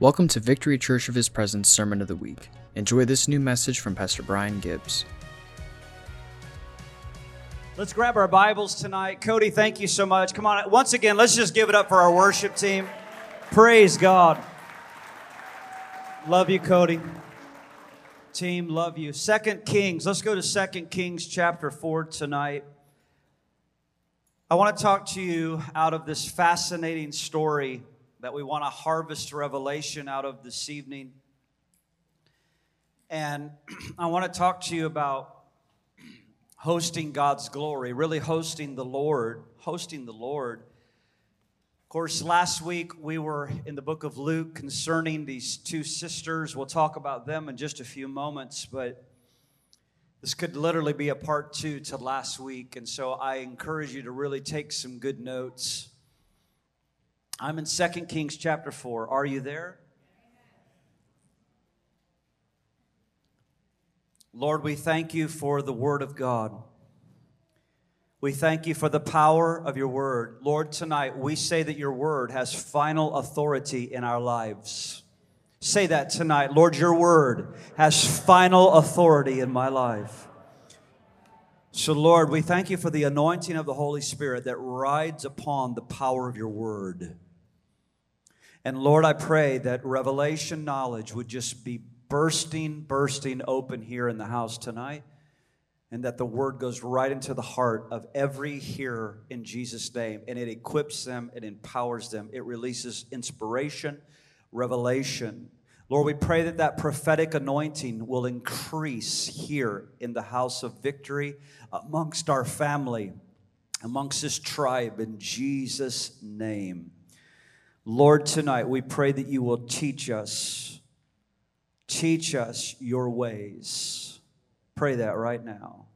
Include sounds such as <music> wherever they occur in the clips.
Welcome to Victory Church of His Presence Sermon of the Week. Enjoy this new message from Pastor Brian Gibbs. Let's grab our Bibles tonight. Cody, thank you so much. Come on, once again, let's just give it up for our worship team. Praise God. Love you, Cody. Team, love you. Second Kings. Let's go to Second Kings chapter 4 tonight. I want to talk to you out of this fascinating story that we want to harvest revelation out of this evening. And <clears throat> I want to talk to you about hosting God's glory, really hosting the Lord, hosting the Lord. Of course, last week we were in the book of Luke concerning these two sisters. We'll talk about them in just a few moments, but this could literally be a part two to last week. And so I encourage you to really take some good notes. I'm in 2 Kings chapter 4. Are you there? Lord, we thank you for the word of God. We thank you for the power of your word. Lord, tonight we say that your word has final authority in our lives. Say that tonight. Lord, your word has final authority in my life. So, Lord, we thank you for the anointing of the Holy Spirit that rides upon the power of your word. And Lord, I pray that revelation knowledge would just be bursting, bursting open here in the house tonight, and that the word goes right into the heart of every hearer in Jesus' name, and it equips them, it empowers them, it releases inspiration revelation. Lord, we pray that that prophetic anointing will increase here in the house of victory amongst our family, amongst this tribe, in Jesus' name. Lord, tonight we pray that you will teach us, teach us your ways. Pray that right now.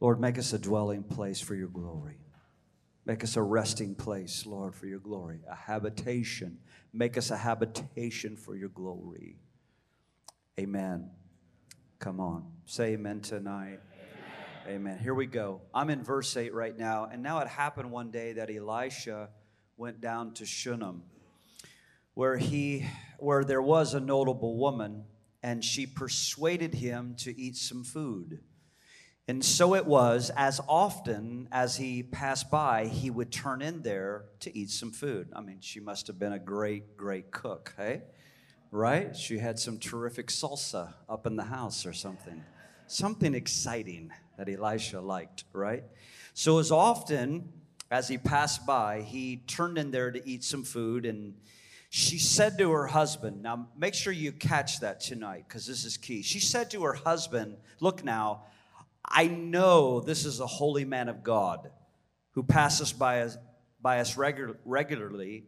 Lord, make us a dwelling place for your glory. Make us a resting place, Lord, for your glory, a habitation. Make us a habitation for your glory. Amen. Come on. Say amen tonight. Amen. Here we go. I'm in verse 8 right now. And now it happened one day that Elisha went down to Shunem, where he where there was a notable woman, and she persuaded him to eat some food. And so it was, as often as he passed by, he would turn in there to eat some food. I mean, she must have been a great, great cook, hey? Right? She had some terrific salsa up in the house or something. Something exciting that Elisha liked, right? So as often as he passed by, he turned in there to eat some food and she said to her husband, now make sure you catch that tonight because this is key. She said to her husband, Look now, I know this is a holy man of God who passes by us, by us regular, regularly.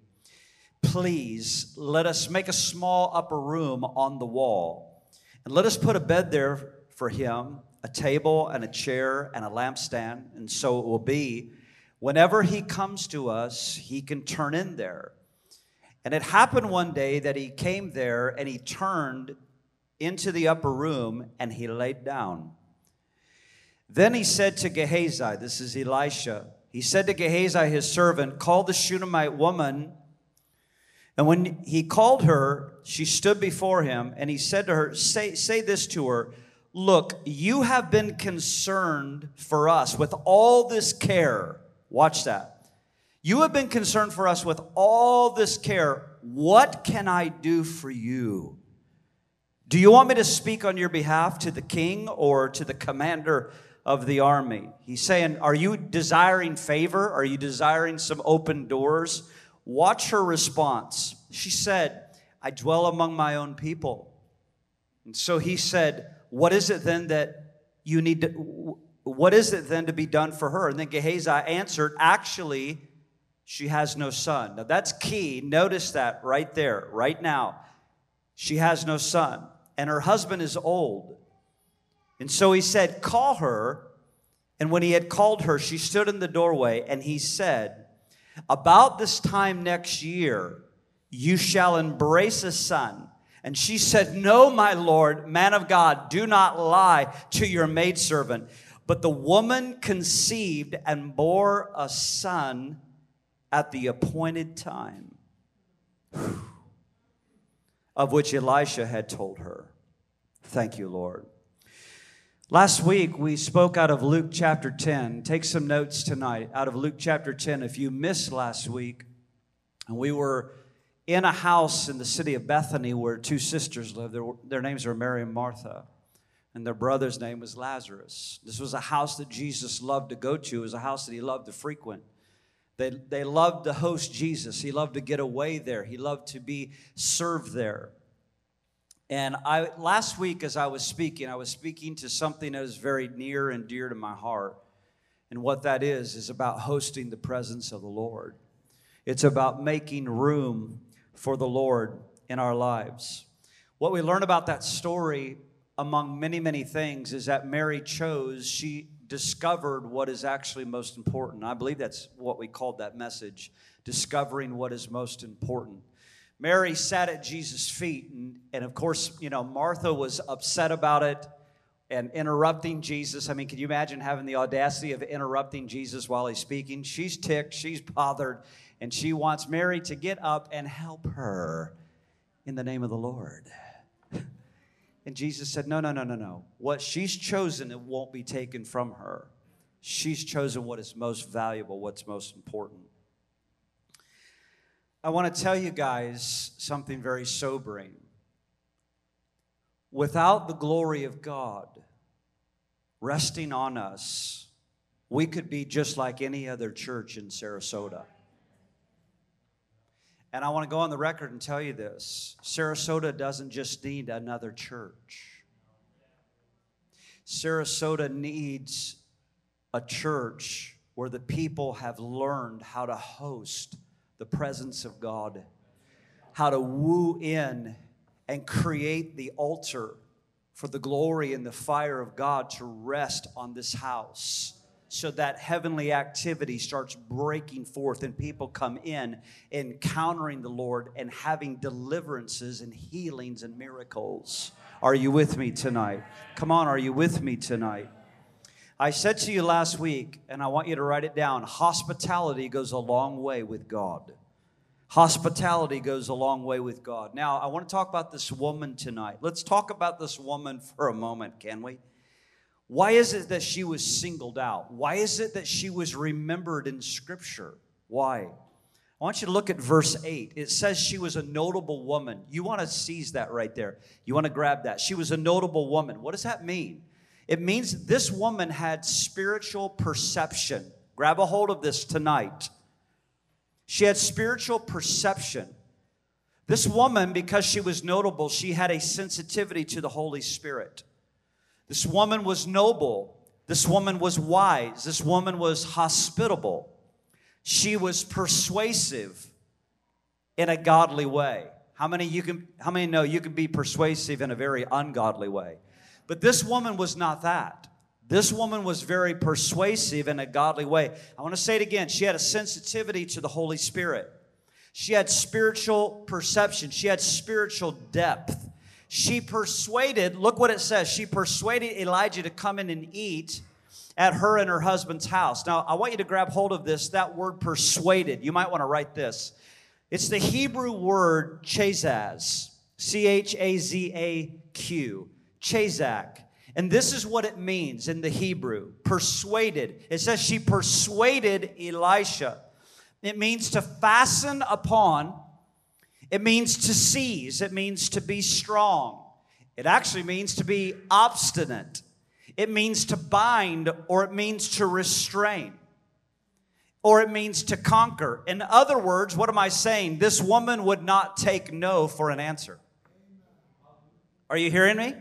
Please let us make a small upper room on the wall and let us put a bed there for him, a table and a chair and a lampstand. And so it will be whenever he comes to us, he can turn in there. And it happened one day that he came there and he turned into the upper room and he laid down. Then he said to Gehazi, this is Elisha, he said to Gehazi, his servant, Call the Shunammite woman. And when he called her, she stood before him, and he said to her, Say, say this to her Look, you have been concerned for us with all this care. Watch that. You have been concerned for us with all this care. What can I do for you? Do you want me to speak on your behalf to the king or to the commander of the army. He's saying, Are you desiring favor? Are you desiring some open doors? Watch her response. She said, I dwell among my own people. And so he said, What is it then that you need to, what is it then to be done for her? And then Gehazi answered, Actually, she has no son. Now that's key. Notice that right there, right now. She has no son, and her husband is old. And so he said, Call her. And when he had called her, she stood in the doorway, and he said, About this time next year, you shall embrace a son. And she said, No, my Lord, man of God, do not lie to your maidservant. But the woman conceived and bore a son at the appointed time, <sighs> of which Elisha had told her. Thank you, Lord. Last week, we spoke out of Luke chapter 10. Take some notes tonight out of Luke chapter 10. If you missed last week, and we were in a house in the city of Bethany where two sisters lived. Their, their names were Mary and Martha, and their brother's name was Lazarus. This was a house that Jesus loved to go to, it was a house that he loved to frequent. They, they loved to host Jesus. He loved to get away there. He loved to be served there. And I last week, as I was speaking, I was speaking to something that was very near and dear to my heart. And what that is, is about hosting the presence of the Lord. It's about making room for the Lord in our lives. What we learn about that story, among many, many things, is that Mary chose, she discovered what is actually most important. I believe that's what we called that message discovering what is most important. Mary sat at Jesus' feet, and, and of course, you know, Martha was upset about it and interrupting Jesus. I mean, can you imagine having the audacity of interrupting Jesus while he's speaking? She's ticked, she's bothered, and she wants Mary to get up and help her in the name of the Lord. <laughs> And Jesus said, No, no, no, no, no. What she's chosen, it won't be taken from her. She's chosen what is most valuable, what's most important. I want to tell you guys something very sobering. Without the glory of God resting on us, we could be just like any other church in Sarasota. And I want to go on the record and tell you this. Sarasota doesn't just need another church, Sarasota needs a church where the people have learned how to host the presence of God, how to woo in and create the altar for the glory and the fire of God to rest on this house so that heavenly activity starts breaking forth and people come in encountering the Lord and having deliverances and healings and miracles. Are you with me tonight? Come on, are you with me tonight? I said to you last week, and I want you to write it down hospitality goes a long way with God. Hospitality goes a long way with God. Now, I want to talk about this woman tonight. Let's talk about this woman for a moment, can we? Why is it that she was singled out? Why is it that she was remembered in Scripture? Why? I want you to look at verse 8. It says she was a notable woman. You want to seize that right there. You want to grab that. She was a notable woman. What does that mean? It means this woman had spiritual perception. Grab a hold of this tonight. She had spiritual perception. This woman, because she was notable, she had a sensitivity to the Holy Spirit. This woman was noble. This woman was wise. This woman was hospitable. She was persuasive in a godly way. How many you can how many know you can be persuasive in a very ungodly way? But this woman was not that. This woman was very persuasive in a godly way. I want to say it again. She had a sensitivity to the Holy Spirit. She had spiritual perception. She had spiritual depth she persuaded, look what it says, she persuaded Elijah to come in and eat at her and her husband's house. Now, I want you to grab hold of this, that word persuaded. You might want to write this. It's the Hebrew word chazaz, C H A Z A Q, chazak. And this is what it means in the Hebrew persuaded. It says she persuaded Elisha. It means to fasten upon it means to seize, it means to be strong. It actually means to be obstinate. It means to bind, or it means to restrain, or it means to conquer. In other words, what am I saying? This woman would not take no for an answer. Are you hearing me?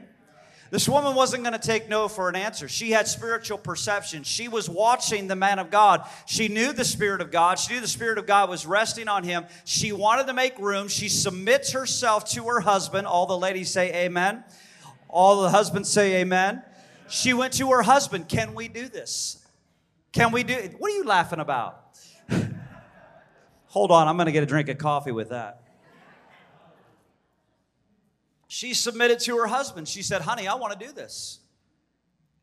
This woman wasn't going to take no for an answer. She had spiritual perception. She was watching the man of God. She knew the Spirit of God. She knew the Spirit of God was resting on him. She wanted to make room. She submits herself to her husband. All the ladies say amen. All the husbands say amen. She went to her husband. Can we do this? Can we do it? What are you laughing about? <laughs> Hold on, I'm going to get a drink of coffee with that. She submitted to her husband. She said, Honey, I want to do this.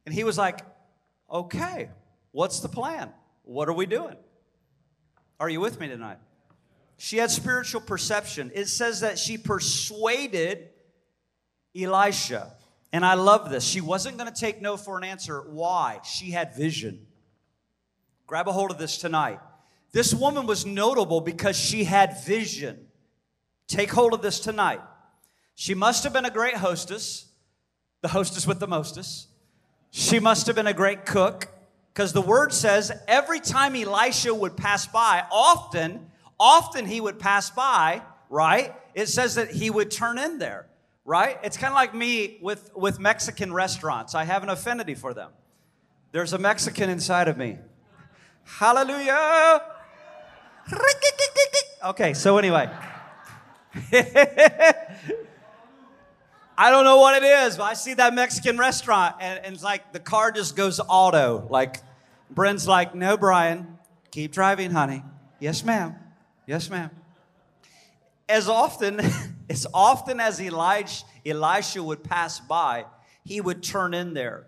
And he was like, Okay, what's the plan? What are we doing? Are you with me tonight? She had spiritual perception. It says that she persuaded Elisha. And I love this. She wasn't going to take no for an answer. Why? She had vision. Grab a hold of this tonight. This woman was notable because she had vision. Take hold of this tonight. She must have been a great hostess, the hostess with the mostest. She must have been a great cook because the word says every time Elisha would pass by, often, often he would pass by, right? It says that he would turn in there, right? It's kind of like me with, with Mexican restaurants. I have an affinity for them. There's a Mexican inside of me. Hallelujah. Okay, so anyway. <laughs> I don't know what it is, but I see that Mexican restaurant and, and, it's like the car just goes auto. Like Bryn's like, no, Brian, keep driving, honey. Yes, ma'am. Yes, ma'am. As often, <laughs> as often as Elijah, Elisha would pass by, he would turn in there.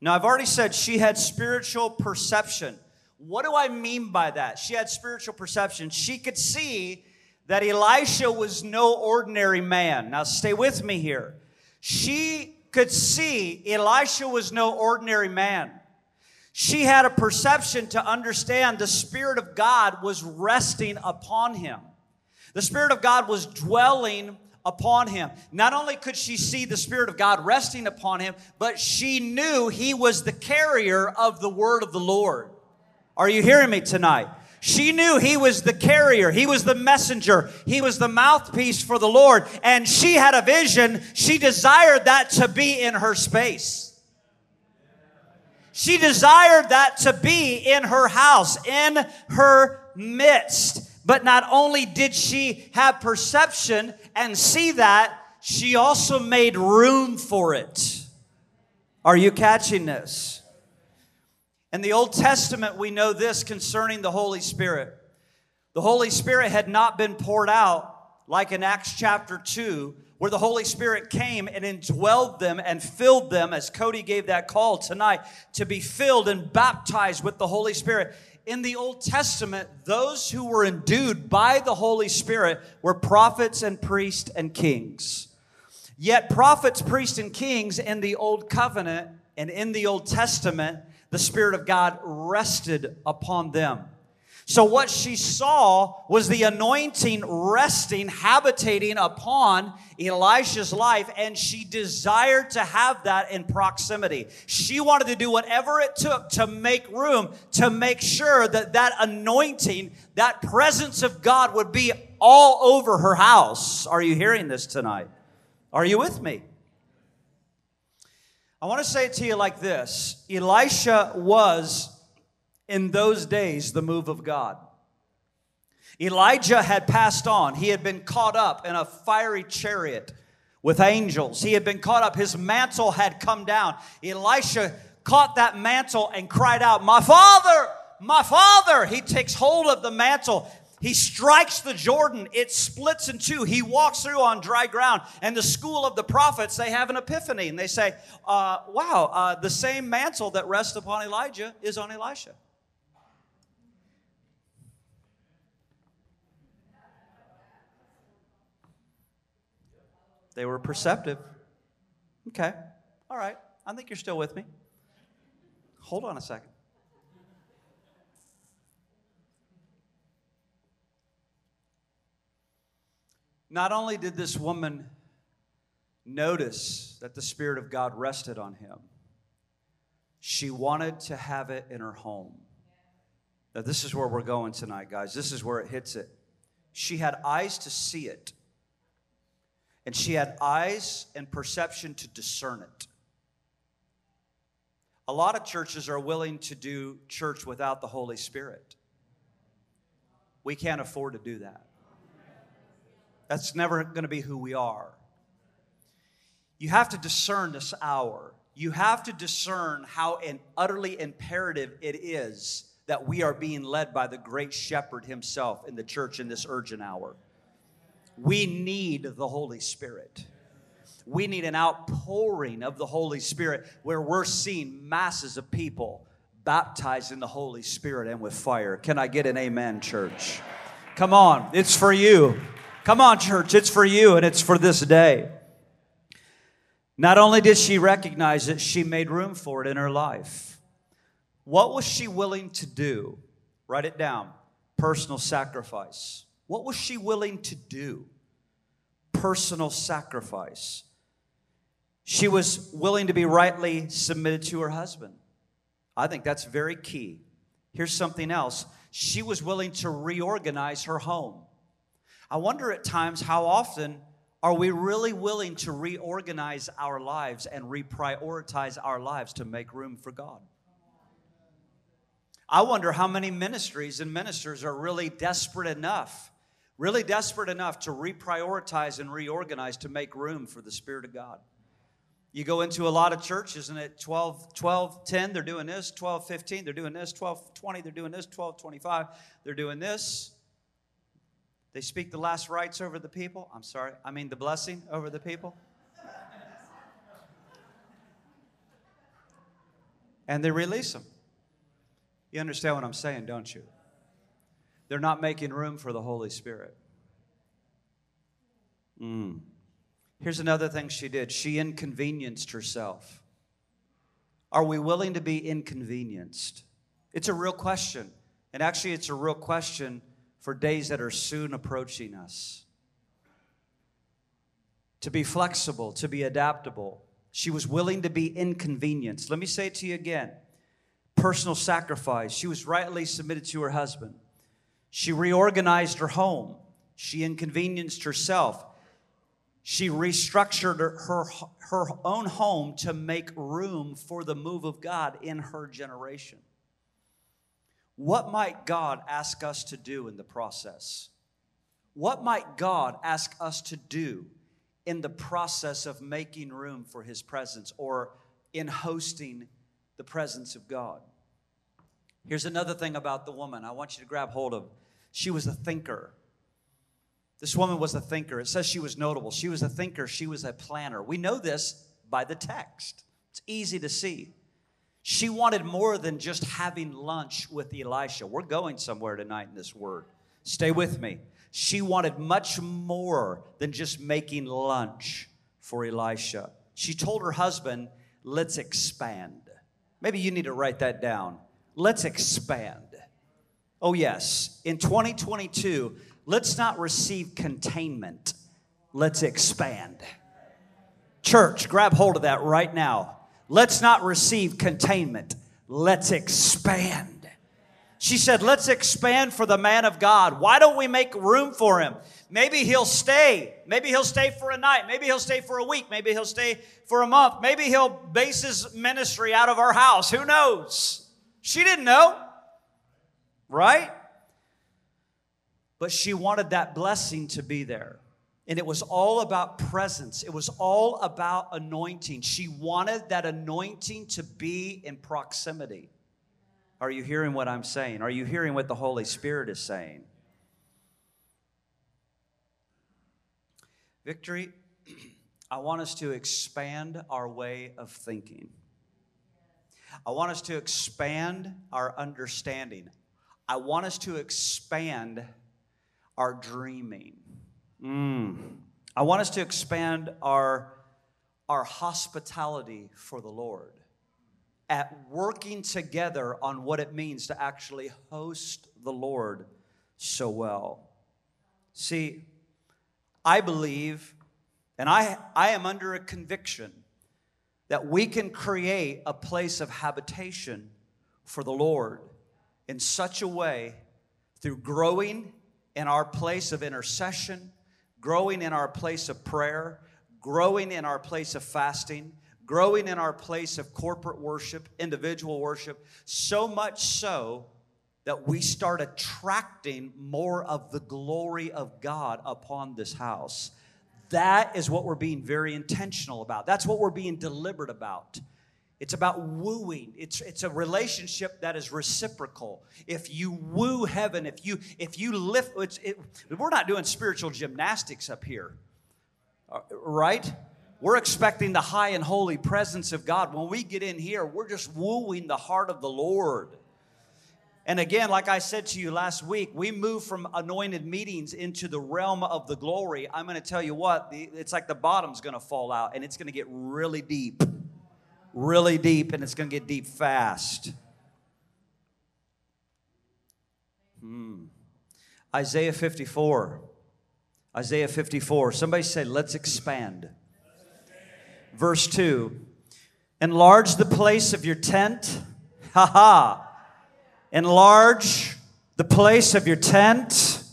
Now, I've already said she had spiritual perception. What do I mean by that? She had spiritual perception. She could see that Elisha was no ordinary man. Now, stay with me here. She could see Elisha was no ordinary man. She had a perception to understand the Spirit of God was resting upon him. The Spirit of God was dwelling upon him. Not only could she see the Spirit of God resting upon him, but she knew he was the carrier of the word of the Lord. Are you hearing me tonight? She knew he was the carrier, he was the messenger, he was the mouthpiece for the Lord, and she had a vision. She desired that to be in her space. She desired that to be in her house, in her midst. But not only did she have perception and see that, she also made room for it. Are you catching this? In the Old Testament, we know this concerning the Holy Spirit. The Holy Spirit had not been poured out like in Acts chapter 2, where the Holy Spirit came and indwelled them and filled them, as Cody gave that call tonight, to be filled and baptized with the Holy Spirit. In the Old Testament, those who were endued by the Holy Spirit were prophets and priests and kings. Yet, prophets, priests, and kings in the Old Covenant and in the Old Testament the Spirit of God rested upon them. So, what she saw was the anointing resting, habitating upon Elisha's life, and she desired to have that in proximity. She wanted to do whatever it took to make room, to make sure that that anointing, that presence of God would be all over her house. Are you hearing this tonight? Are you with me? I want to say it to you like this Elisha was, in those days, the move of God. Elijah had passed on. He had been caught up in a fiery chariot with angels. He had been caught up. His mantle had come down. Elisha caught that mantle and cried out, My father, my father. He takes hold of the mantle he strikes the Jordan, it splits in two. He walks through on dry ground. And the school of the prophets, they have an epiphany and they say, uh, Wow, uh, the same mantle that rests upon Elijah is on Elisha. They were perceptive. Okay, all right. I think you're still with me. Hold on a second. Not only did this woman notice that the Spirit of God rested on him, she wanted to have it in her home. Now, this is where we're going tonight, guys. This is where it hits it. She had eyes to see it, and she had eyes and perception to discern it. A lot of churches are willing to do church without the Holy Spirit. We can't afford to do that. That's never going to be who we are. You have to discern this hour. You have to discern how an utterly imperative it is that we are being led by the great shepherd himself in the church in this urgent hour. We need the Holy Spirit. We need an outpouring of the Holy Spirit where we're seeing masses of people baptized in the Holy Spirit and with fire. Can I get an amen, church? Come on, it's for you. Come on, church, it's for you and it's for this day. Not only did she recognize it, she made room for it in her life. What was she willing to do? Write it down personal sacrifice. What was she willing to do? Personal sacrifice. She was willing to be rightly submitted to her husband. I think that's very key. Here's something else she was willing to reorganize her home. I wonder at times how often are we really willing to reorganize our lives and reprioritize our lives to make room for God? I wonder how many ministries and ministers are really desperate enough, really desperate enough to reprioritize and reorganize to make room for the Spirit of God. You go into a lot of churches and at 12, 12, 10, they're doing this, 12, 15, they're doing this, 12, 20, they're doing this, 12, 25, they're doing this. They speak the last rites over the people. I'm sorry, I mean the blessing over the people. And they release them. You understand what I'm saying, don't you? They're not making room for the Holy Spirit. Mm. Here's another thing she did she inconvenienced herself. Are we willing to be inconvenienced? It's a real question. And actually, it's a real question for days that are soon approaching us. To be flexible, to be adaptable. She was willing to be inconvenienced. Let me say it to you again personal sacrifice. She was rightly submitted to her husband. She reorganized her home. She inconvenienced herself. She restructured her, her own home to make room for the move of God in her generation. What might God ask us to do in the process? What might God ask us to do in the process of making room for His presence or in hosting the presence of God? Here's another thing about the woman I want you to grab hold of. She was a thinker. This woman was a thinker. It says she was notable. She was a thinker, she was a planner. We know this by the text, it's easy to see. She wanted more than just having lunch with Elisha. We're going somewhere tonight in this word. Stay with me. She wanted much more than just making lunch for Elisha. She told her husband, Let's expand. Maybe you need to write that down. Let's expand. Oh, yes. In 2022, let's not receive containment, let's expand. Church, grab hold of that right now. Let's not receive containment, let's expand. She said, Let's expand for the man of God. Why don't we make room for him? Maybe he'll stay. Maybe he'll stay for a night. Maybe he'll stay for a week. Maybe he'll stay for a month. Maybe he'll base his ministry out of our house. Who knows? She didn't know, right? but she wanted that blessing to be there. And it was all about presence. It was all about anointing. She wanted that anointing to be in proximity. Are you hearing what I'm saying? Are you hearing what the Holy Spirit is saying? Victory, <clears throat> I want us to expand our way of thinking. I want us to expand our understanding. I want us to expand our dreaming. Mm. I want us to expand our, our hospitality for the Lord at working together on what it means to actually host the Lord so well. See, I believe, and I, I am under a conviction that we can create a place of habitation for the Lord in such a way through growing in our place of intercession, growing in our place of prayer, growing in our place of fasting, growing in our place of corporate worship, individual worship, so much so that we start attracting more of the glory of God upon this house. That is what we're being very intentional about. That's what we're being deliberate about. It's about wooing. It's, it's a relationship that is reciprocal. If you woo heaven, if you if you lift, it, we're not doing spiritual gymnastics up here, uh, right? We're expecting the high and holy presence of God. When we get in here, we're just wooing the heart of the Lord. And again, like I said to you last week, we move from anointed meetings into the realm of the glory. I'm going to tell you what, it's like the bottom's going to fall out and it's going to get really deep, really deep, and it's going to get deep fast. Hmm. Isaiah 54. Isaiah 54. Somebody say, let's expand. Verse 2 Enlarge the place of your tent. <laughs> Ha ha Enlarge the place of your tent.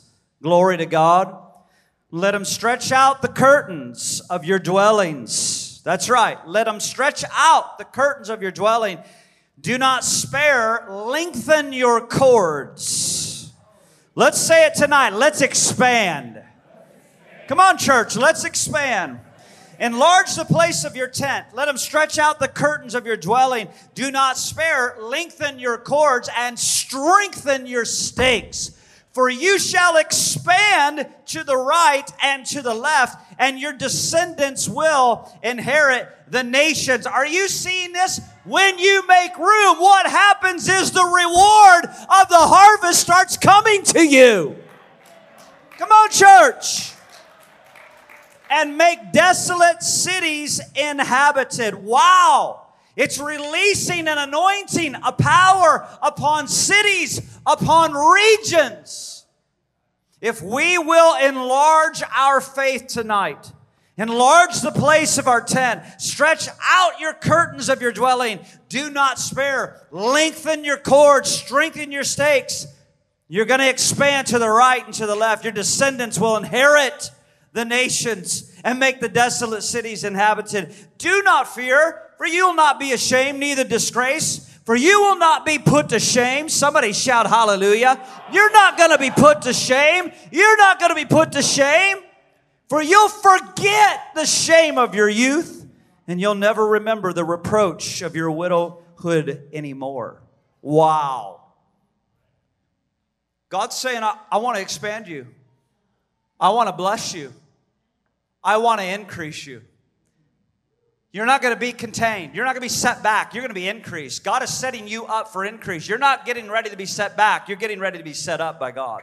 Glory to God. Let him stretch out the curtains of your dwellings. That's right. Let them stretch out the curtains of your dwelling. Do not spare, lengthen your cords. Let's say it tonight. Let's expand. Come on, church, let's expand. Enlarge the place of your tent. Let them stretch out the curtains of your dwelling. Do not spare. Lengthen your cords and strengthen your stakes. For you shall expand to the right and to the left, and your descendants will inherit the nations. Are you seeing this? When you make room, what happens is the reward of the harvest starts coming to you. Come on, church and make desolate cities inhabited. Wow. It's releasing an anointing, a power upon cities, upon regions. If we will enlarge our faith tonight, enlarge the place of our tent, stretch out your curtains of your dwelling, do not spare, lengthen your cords, strengthen your stakes. You're going to expand to the right and to the left. Your descendants will inherit the nations and make the desolate cities inhabited. Do not fear, for you will not be ashamed, neither disgrace. For you will not be put to shame. Somebody shout hallelujah. You're not going to be put to shame. You're not going to be put to shame. For you'll forget the shame of your youth, and you'll never remember the reproach of your widowhood anymore. Wow. God's saying, I, I want to expand you. I want to bless you. I want to increase you. You're not going to be contained. You're not going to be set back. You're going to be increased. God is setting you up for increase. You're not getting ready to be set back. You're getting ready to be set up by God.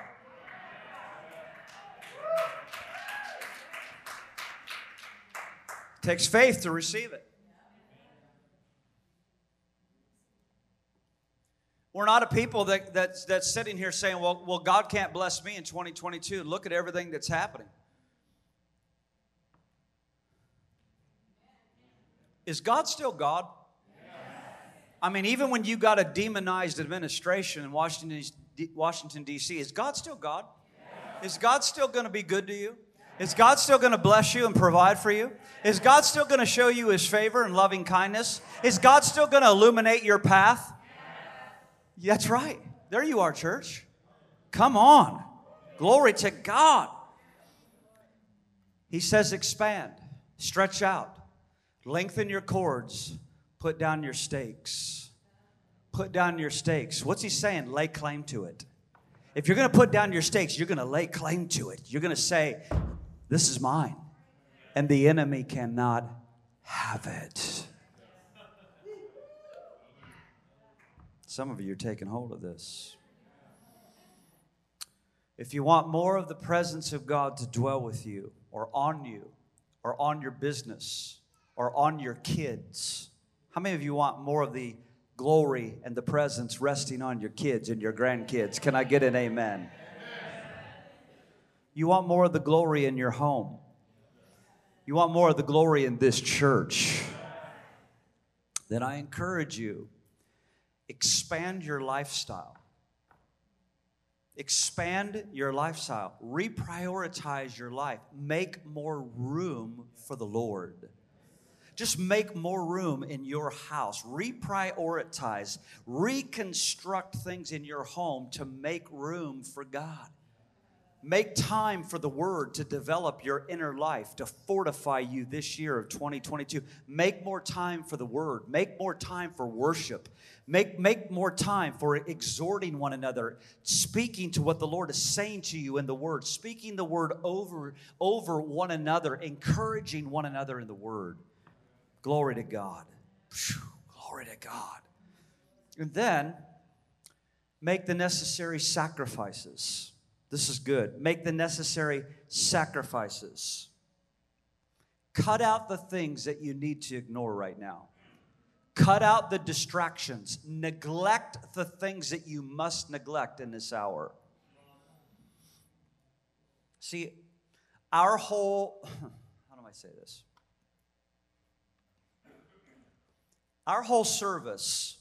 It takes faith to receive it. We're not a people that, that's, that's sitting here saying, well, well, God can't bless me in 2022. Look at everything that's happening. Is God still God? I mean, even when you got a demonized administration in Washington, Washington D.C., is God still God? Is God still going to be good to you? Is God still going to bless you and provide for you? Is God still going to show you his favor and loving kindness? Is God still going to illuminate your path? That's right. There you are, church. Come on. Glory to God. He says, expand, stretch out. Lengthen your cords, put down your stakes. Put down your stakes. What's he saying? Lay claim to it. If you're going to put down your stakes, you're going to lay claim to it. You're going to say, This is mine. And the enemy cannot have it. Some of you are taking hold of this. If you want more of the presence of God to dwell with you, or on you, or on your business, or on your kids. How many of you want more of the glory and the presence resting on your kids and your grandkids? Can I get an amen? You want more of the glory in your home. You want more of the glory in this church. Then I encourage you expand your lifestyle. Expand your lifestyle. Reprioritize your life. Make more room for the Lord. Just make more room in your house. Reprioritize. Reconstruct things in your home to make room for God. Make time for the word to develop your inner life, to fortify you this year of 2022. Make more time for the word. Make more time for worship. Make, make more time for exhorting one another, speaking to what the Lord is saying to you in the word, speaking the word over, over one another, encouraging one another in the word. Glory to God. Whew, glory to God. And then make the necessary sacrifices this is good. Make the necessary sacrifices. Cut out the things that you need to ignore right now. Cut out the distractions. Neglect the things that you must neglect in this hour. See, our whole, <laughs> how do I say this? Our whole service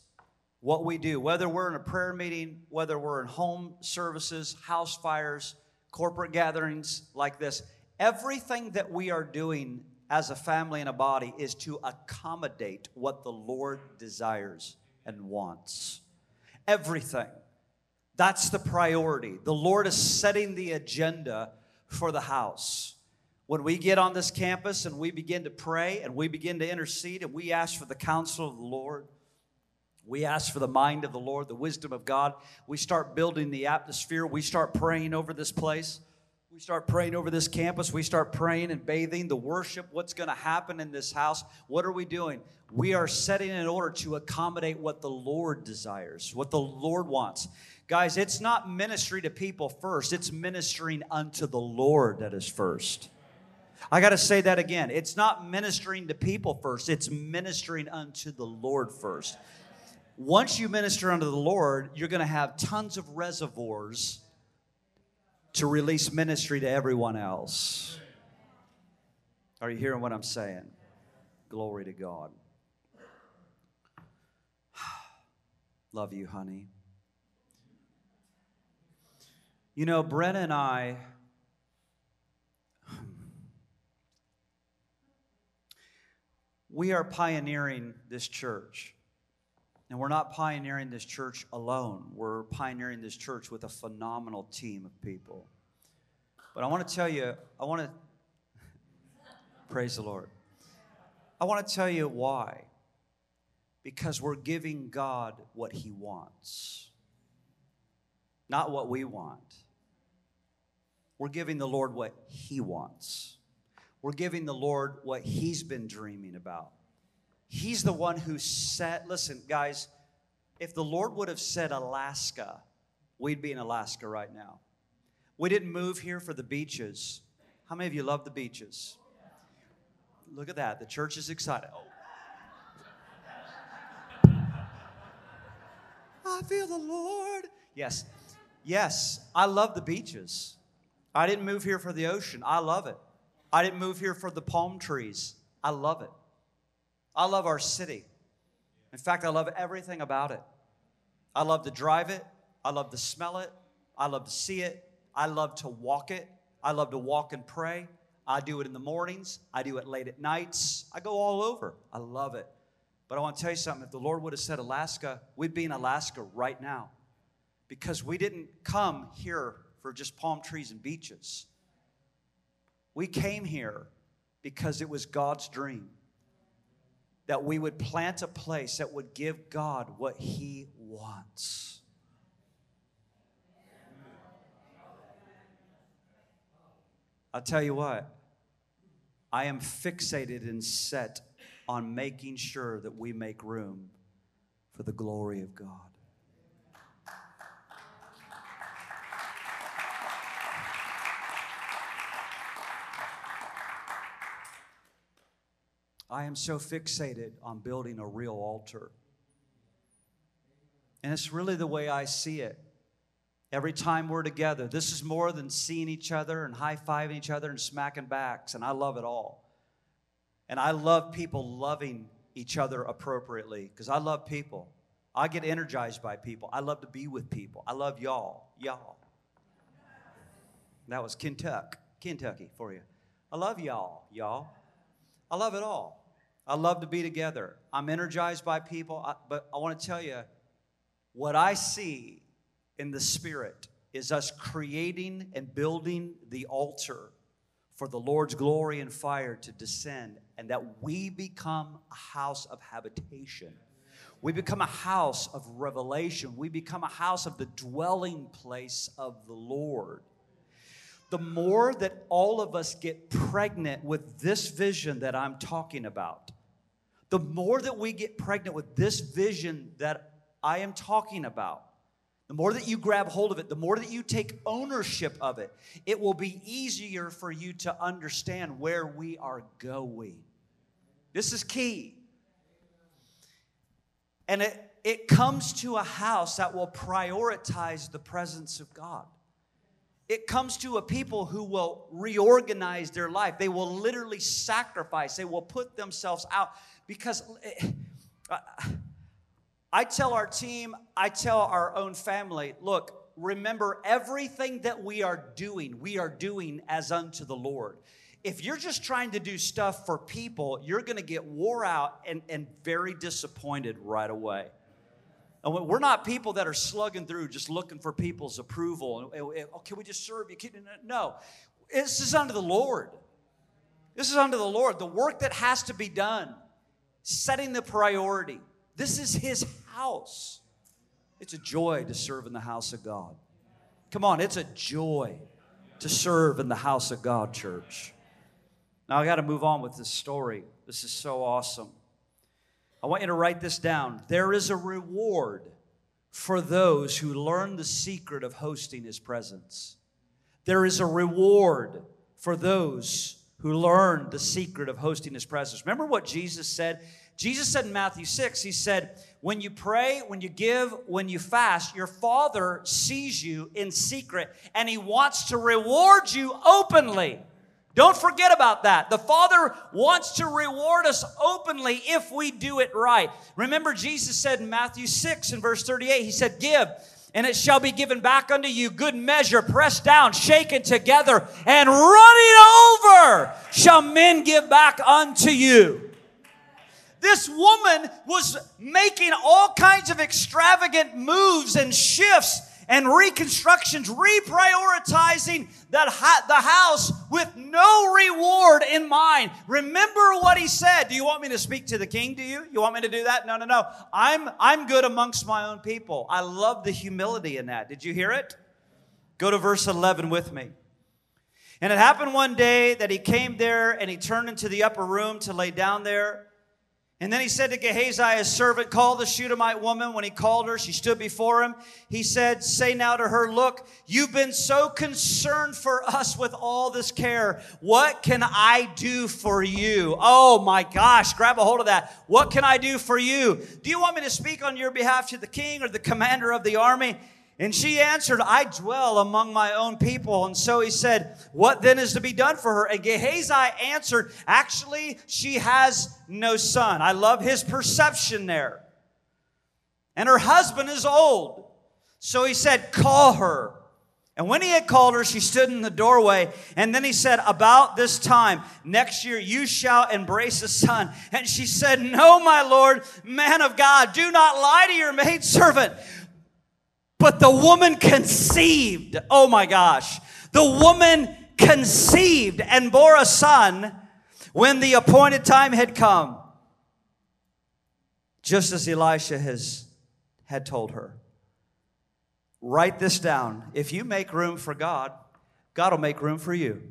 what we do, whether we're in a prayer meeting, whether we're in home services, house fires, corporate gatherings like this, everything that we are doing as a family and a body is to accommodate what the Lord desires and wants. Everything. That's the priority. The Lord is setting the agenda for the house. When we get on this campus and we begin to pray and we begin to intercede and we ask for the counsel of the Lord, we ask for the mind of the Lord, the wisdom of God. We start building the atmosphere. We start praying over this place. We start praying over this campus. We start praying and bathing the worship. What's going to happen in this house? What are we doing? We are setting in order to accommodate what the Lord desires, what the Lord wants. Guys, it's not ministry to people first, it's ministering unto the Lord that is first. I got to say that again. It's not ministering to people first, it's ministering unto the Lord first once you minister unto the Lord, you're going to have tons of reservoirs to release ministry to everyone else. Are you hearing what I'm saying? Glory to God. <sighs> Love you, honey. You know, Brenna and I, we are pioneering this church. And we're not pioneering this church alone. We're pioneering this church with a phenomenal team of people. But I want to tell you, I want to <laughs> praise the Lord. I want to tell you why. Because we're giving God what He wants, not what we want. We're giving the Lord what He wants. We're giving the Lord what He's been dreaming about. He's the one who set, listen, guys, if the Lord would have said Alaska, we'd be in Alaska right now. We didn't move here for the beaches. How many of you love the beaches? Look at that. The church is excited. Oh. I feel the Lord. Yes. Yes, I love the beaches. I didn't move here for the ocean. I love it. I didn't move here for the palm trees. I love it. I love our city. In fact, I love everything about it. I love to drive it. I love to smell it. I love to see it. I love to walk it. I love to walk and pray. I do it in the mornings. I do it late at nights. I go all over. I love it. But I want to tell you something. If the Lord would have said Alaska, we'd be in Alaska right now because we didn't come here for just palm trees and beaches. We came here because it was God's dream that we would plant a place that would give God what He wants. I'll tell you what, I am fixated and set on making sure that we make room for the glory of God. I am so fixated on building a real altar. And it's really the way I see it. Every time we're together, this is more than seeing each other and high fiving each other and smacking backs, and I love it all. And I love people loving each other appropriately because I love people. I get energized by people. I love to be with people. I love y'all. Y'all. That was Kentucky, Kentucky for you. I love y'all, y'all. I love it all. I love to be together. I'm energized by people, but I want to tell you what I see in the Spirit is us creating and building the altar for the Lord's glory and fire to descend, and that we become a house of habitation. We become a house of revelation. We become a house of the dwelling place of the Lord. The more that all of us get pregnant with this vision that I'm talking about, the more that we get pregnant with this vision that I am talking about, the more that you grab hold of it, the more that you take ownership of it, it will be easier for you to understand where we are going. This is key. And it, it comes to a house that will prioritize the presence of God. It comes to a people who will reorganize their life. They will literally sacrifice, they will put themselves out because. Uh, I tell our team, I tell our own family, look, remember everything that we are doing, we are doing as unto the Lord. If you're just trying to do stuff for people, you're going to get wore out and, and very disappointed right away. We're not people that are slugging through just looking for people's approval. Oh, can we just serve you? No, this is unto the Lord. This is unto the Lord. The work that has to be done, setting the priority. This is His house. It's a joy to serve in the house of God. Come on, it's a joy to serve in the house of God, church. Now, I got to move on with this story. This is so awesome. I want you to write this down. There is a reward for those who learn the secret of hosting His presence. There is a reward for those who learn the secret of hosting His presence. Remember what Jesus said? Jesus said in Matthew 6, He said, When you pray, when you give, when you fast, your Father sees you in secret and He wants to reward you openly. Don't forget about that. The Father wants to reward us openly if we do it right. Remember, Jesus said in Matthew 6 and verse 38, He said, Give, and it shall be given back unto you, good measure, pressed down, shaken together, and running over shall men give back unto you. This woman was making all kinds of extravagant moves and shifts and reconstructions, reprioritizing that the house with no reward in mind. Remember what he said. Do you want me to speak to the king? Do you? You want me to do that? No, no, no. I'm I'm good amongst my own people. I love the humility in that. Did you hear it? Go to verse 11 with me. And it happened one day that he came there and he turned into the upper room to lay down there. And then he said to Gehazi, his servant, Call the Shunammite woman. When he called her, she stood before him. He said, Say now to her, Look, you've been so concerned for us with all this care. What can I do for you? Oh my gosh, grab a hold of that. What can I do for you? Do you want me to speak on your behalf to the king or the commander of the army? And she answered, I dwell among my own people. And so he said, What then is to be done for her? And Gehazi answered, Actually, she has no son. I love his perception there. And her husband is old. So he said, Call her. And when he had called her, she stood in the doorway. And then he said, About this time next year, you shall embrace a son. And she said, No, my Lord, man of God, do not lie to your maidservant. But the woman conceived. Oh my gosh. The woman conceived and bore a son when the appointed time had come, just as Elisha has, had told her. Write this down. If you make room for God, God will make room for you.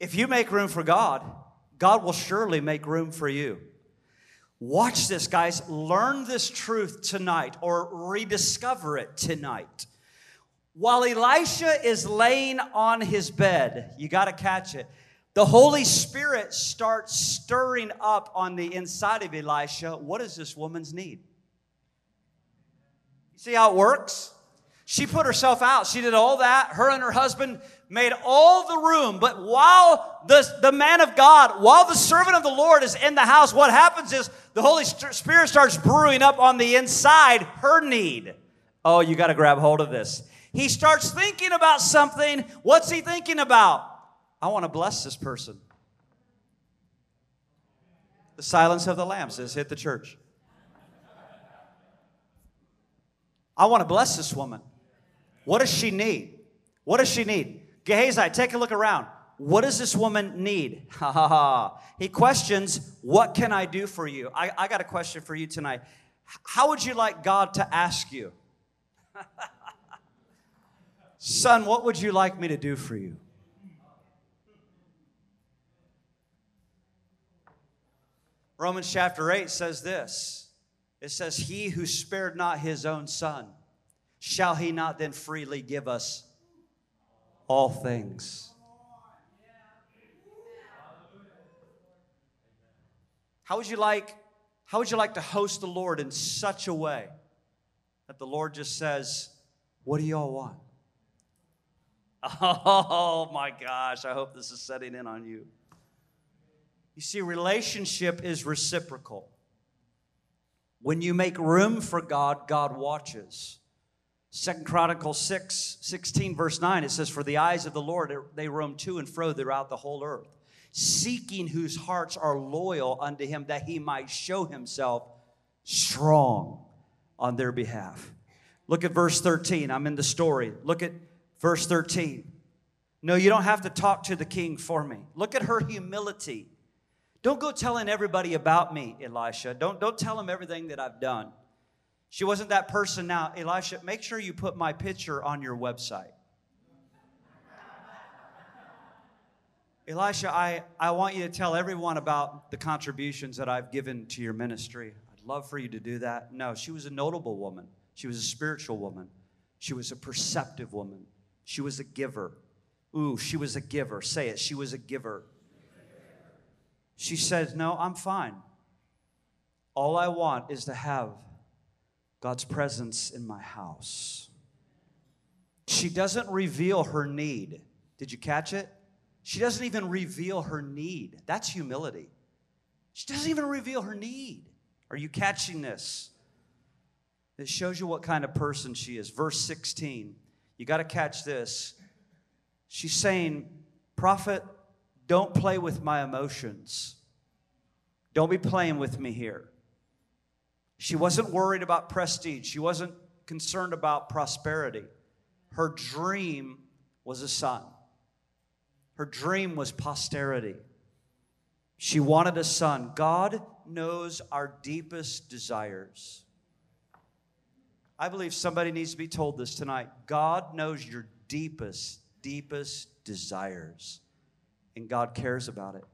If you make room for God, God will surely make room for you. Watch this, guys. Learn this truth tonight or rediscover it tonight. While Elisha is laying on his bed, you got to catch it. The Holy Spirit starts stirring up on the inside of Elisha. What is this woman's need? You see how it works? She put herself out. She did all that. Her and her husband made all the room. But while the, the man of God, while the servant of the Lord is in the house, what happens is the Holy Spirit starts brewing up on the inside her need. Oh, you got to grab hold of this. He starts thinking about something. What's he thinking about? I want to bless this person. The silence of the lambs has hit the church. I want to bless this woman. What does she need? What does she need? Gehazi, take a look around. What does this woman need? <laughs> Ha ha ha. He questions, What can I do for you? I, I got a question for you tonight. How would you like God to ask you? <laughs> Son, what would you like me to do for you? Romans chapter 8 says this it says, He who spared not his own son, shall he not then freely give us all things? How would you like how would you like to host the Lord in such a way that the Lord just says, "What do y'all want?" <laughs> Oh my gosh, I hope this is setting in on you. You see, relationship is reciprocal. When you make room for God, God watches. Second Chronicles 6, 16, verse 9, it says, For the eyes of the Lord, they roam to and fro throughout the whole earth, seeking whose hearts are loyal unto him, that he might show himself strong on their behalf. Look at verse 13. I'm in the story. Look at verse 13. No, you don't have to talk to the king for me. Look at her humility. Don't go telling everybody about me, Elisha. Don't, don't tell them everything that I've done. She wasn't that person now. Elisha, make sure you put my picture on your website. Elisha, I, I want you to tell everyone about the contributions that I've given to your ministry. I'd love for you to do that. No, she was a notable woman. She was a spiritual woman. She was a perceptive woman. She was a giver. Ooh, she was a giver. Say it. She was a giver. She says, No, I'm fine. All I want is to have God's presence in my house. She doesn't reveal her need. Did you catch it? She doesn't even reveal her need. That's humility. She doesn't even reveal her need. Are you catching this? It shows you what kind of person she is. Verse 16. You got to catch this. She's saying, Prophet, don't play with my emotions. Don't be playing with me here. She wasn't worried about prestige. She wasn't concerned about prosperity. Her dream was a son. Her dream was posterity. She wanted a son. God knows our deepest desires. I believe somebody needs to be told this tonight. God knows your deepest, deepest desires and God cares about it.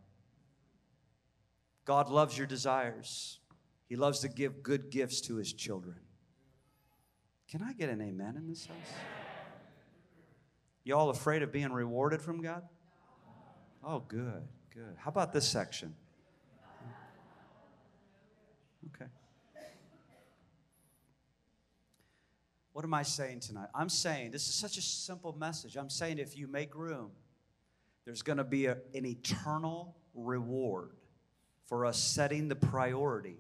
God loves your desires. He loves to give good gifts to his children. Can I get an amen in this house? Y'all afraid of being rewarded from God? Oh, good, good. How about this section? Okay. What am I saying tonight? I'm saying this is such a simple message. I'm saying if you make room, there's going to be a, an eternal reward for us setting the priority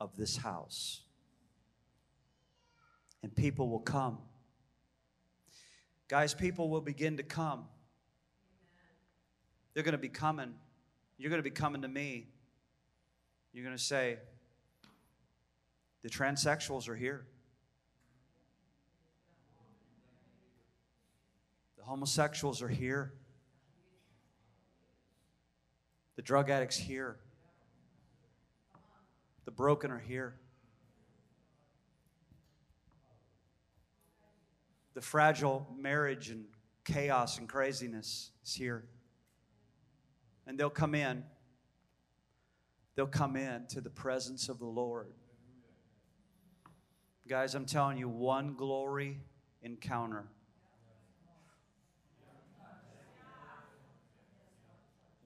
of this house. And people will come. Guys, people will begin to come. They're going to be coming. You're going to be coming to me. You're going to say, the transsexuals are here. The homosexuals are here. The drug addicts here. The broken are here. The fragile marriage and chaos and craziness is here. And they'll come in. They'll come in to the presence of the Lord. Guys, I'm telling you, one glory encounter.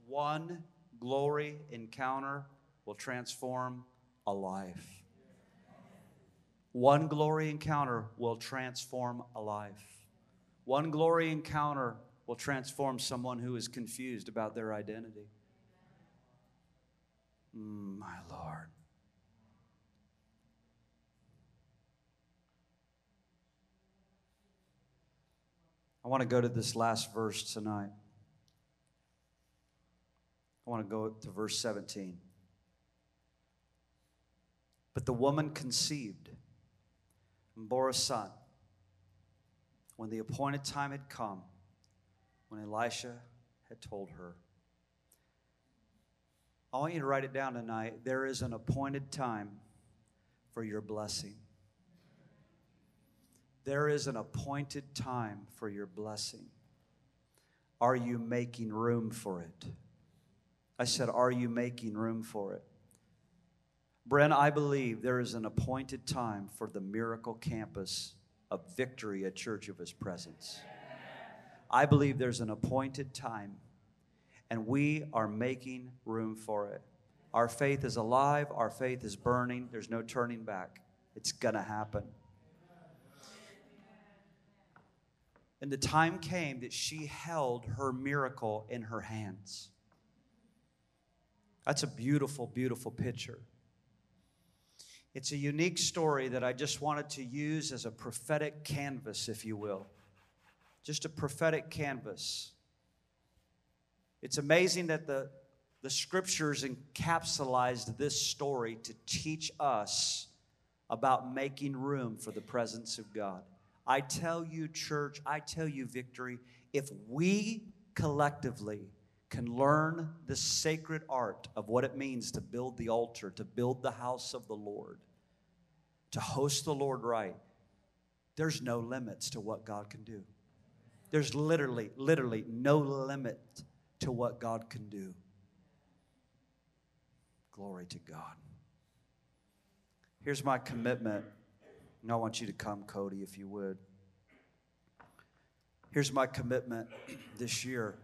One glory encounter will transform a life. One glory encounter will transform a life. One glory encounter will transform someone who is confused about their identity. Mm, my Lord. I want to go to this last verse tonight. I want to go to verse 17. But the woman conceived and bore a son when the appointed time had come, when Elisha had told her, I want you to write it down tonight. There is an appointed time for your blessing. There is an appointed time for your blessing. Are you making room for it? I said, Are you making room for it? Bren, I believe there is an appointed time for the miracle campus of victory at Church of His Presence. I believe there's an appointed time, and we are making room for it. Our faith is alive, our faith is burning, there's no turning back. It's gonna happen. And the time came that she held her miracle in her hands. That's a beautiful, beautiful picture. It's a unique story that I just wanted to use as a prophetic canvas, if you will. Just a prophetic canvas. It's amazing that the, the scriptures encapsulated this story to teach us about making room for the presence of God. I tell you, church, I tell you, victory, if we collectively can learn the sacred art of what it means to build the altar, to build the house of the Lord, to host the Lord right, there's no limits to what God can do. There's literally, literally no limit to what God can do. Glory to God. Here's my commitment. And I want you to come, Cody, if you would. Here's my commitment this year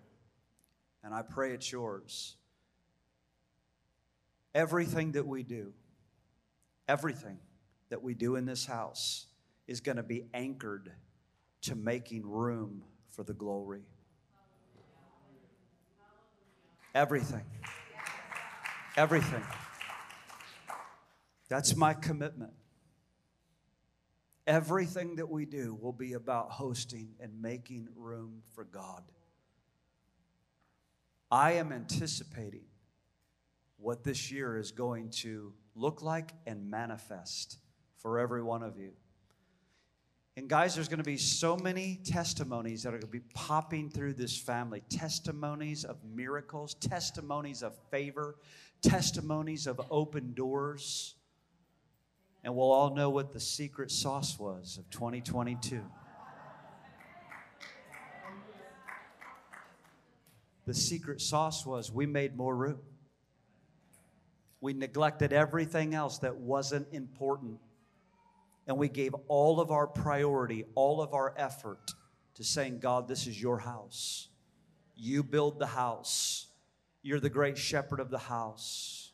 and I pray it's yours. Everything that we do, everything that we do in this house is going to be anchored to making room for the glory. Everything. Everything. That's my commitment. Everything that we do will be about hosting and making room for God. I am anticipating what this year is going to look like and manifest for every one of you. And guys, there's going to be so many testimonies that are going to be popping through this family testimonies of miracles, testimonies of favor, testimonies of open doors. And we'll all know what the secret sauce was of 2022. The secret sauce was we made more room. We neglected everything else that wasn't important. And we gave all of our priority, all of our effort to saying, God, this is your house. You build the house. You're the great shepherd of the house.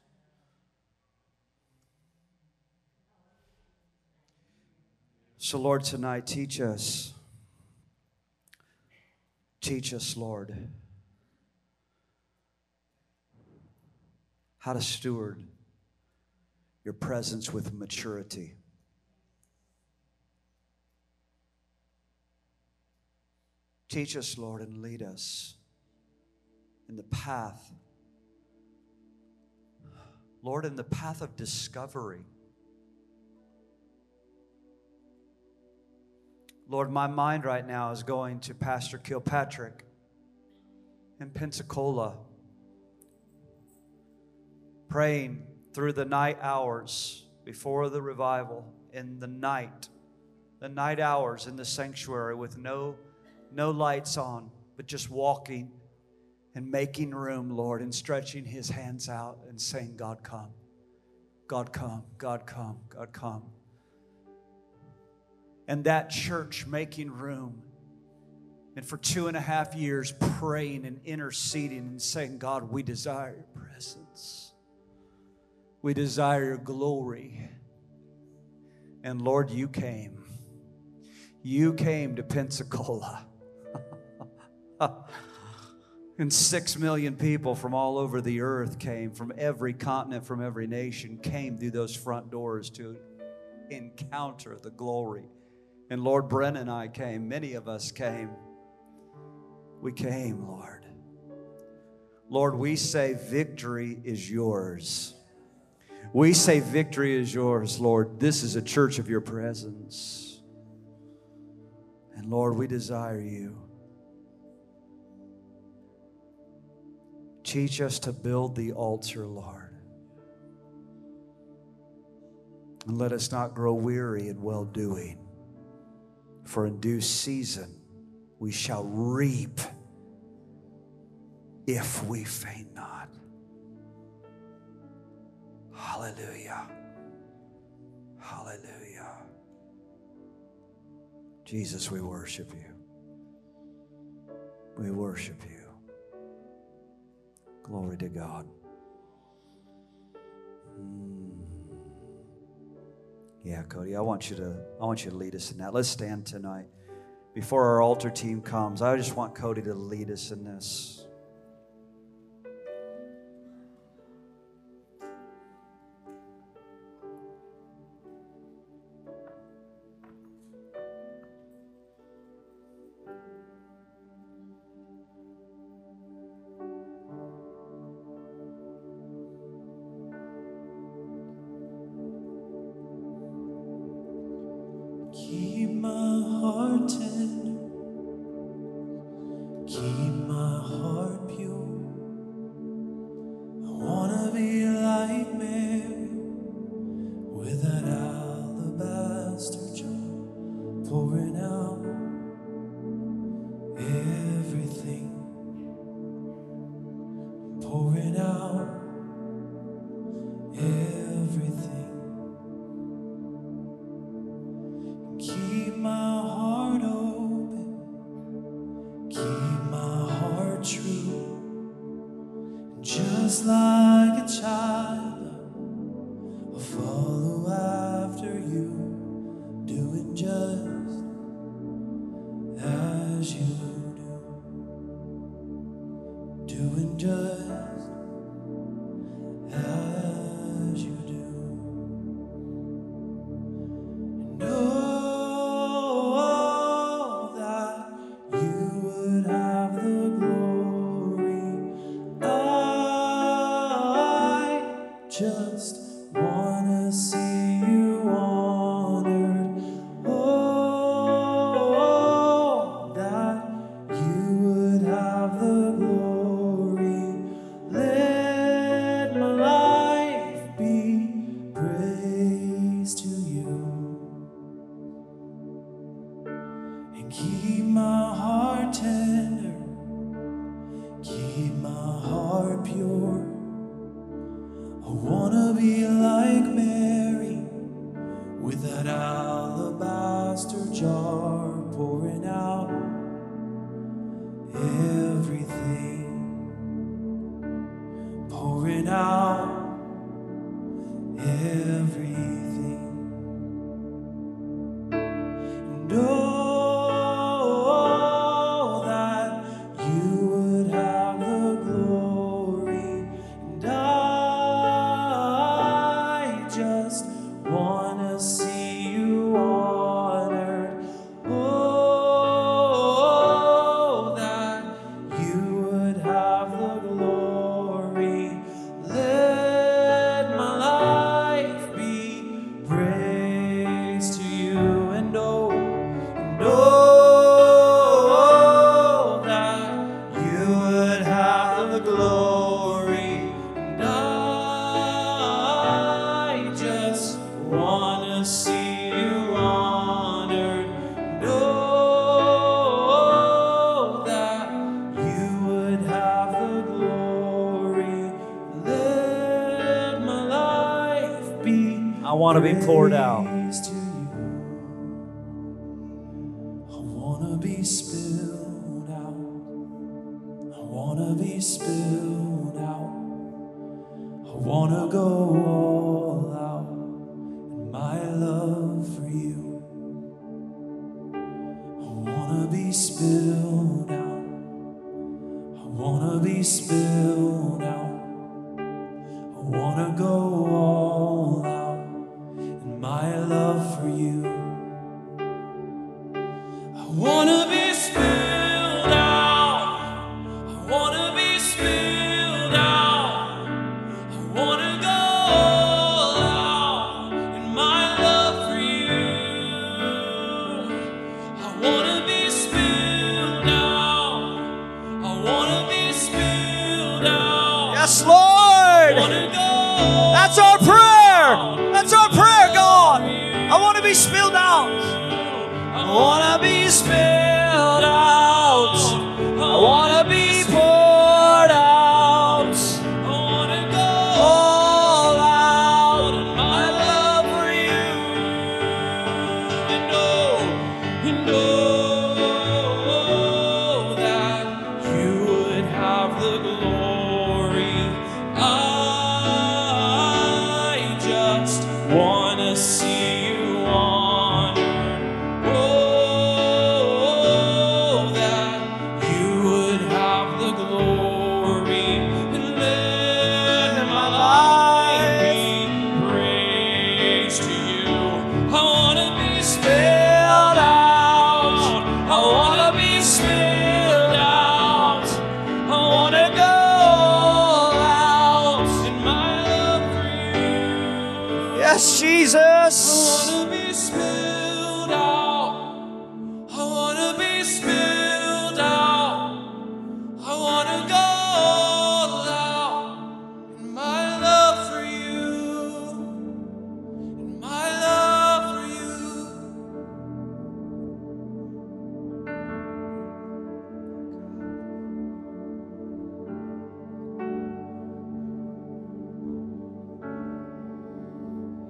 So, Lord, tonight, teach us. Teach us, Lord. How to steward your presence with maturity. Teach us, Lord, and lead us in the path, Lord, in the path of discovery. Lord, my mind right now is going to Pastor Kilpatrick in Pensacola praying through the night hours before the revival, in the night, the night hours in the sanctuary with no, no lights on, but just walking and making room, Lord, and stretching his hands out and saying, God, come. God, come. God, come. God, come. And that church making room. And for two and a half years, praying and interceding and saying, God, we desire your presence. We desire glory. And Lord, you came. You came to Pensacola. <laughs> and six million people from all over the earth came, from every continent, from every nation, came through those front doors to encounter the glory. And Lord Bren and I came, many of us came. We came, Lord. Lord, we say victory is yours. We say, Victory is yours, Lord. This is a church of your presence. And Lord, we desire you. Teach us to build the altar, Lord. And let us not grow weary in well doing, for in due season we shall reap if we faint not. Hallelujah. Hallelujah. Jesus, we worship you. We worship you. Glory to God. Hmm. Yeah, Cody, I want you to I want you to lead us in that. Let's stand tonight. Before our altar team comes, I just want Cody to lead us in this. poured mm-hmm. out.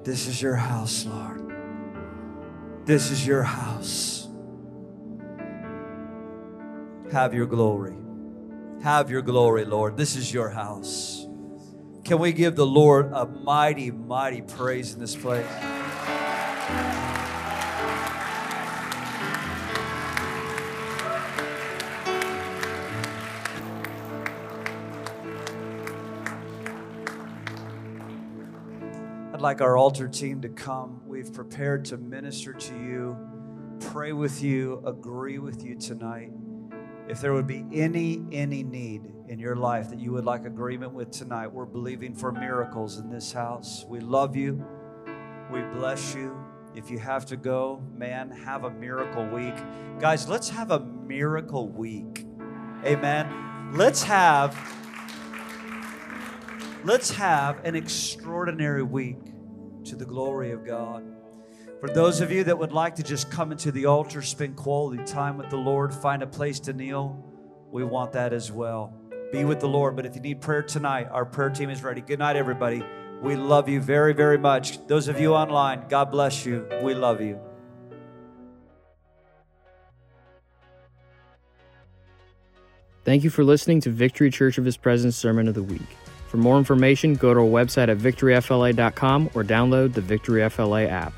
This is your house, Lord. This is your house. Have your glory. Have your glory, Lord. This is your house. Can we give the Lord a mighty, mighty praise in this place? Like our altar team to come. We've prepared to minister to you, pray with you, agree with you tonight. If there would be any any need in your life that you would like agreement with tonight, we're believing for miracles in this house. We love you. We bless you. If you have to go, man, have a miracle week. Guys, let's have a miracle week. Amen. Let's have let's have an extraordinary week to the glory of God. For those of you that would like to just come into the altar, spend quality time with the Lord, find a place to kneel, we want that as well. Be with the Lord. But if you need prayer tonight, our prayer team is ready. Good night, everybody. We love you very, very much. Those of you online, God bless you. We love you. Thank you for listening to Victory Church of His Presence Sermon of the Week. For more information, go to our website at victoryfla.com or download the Victory FLA app.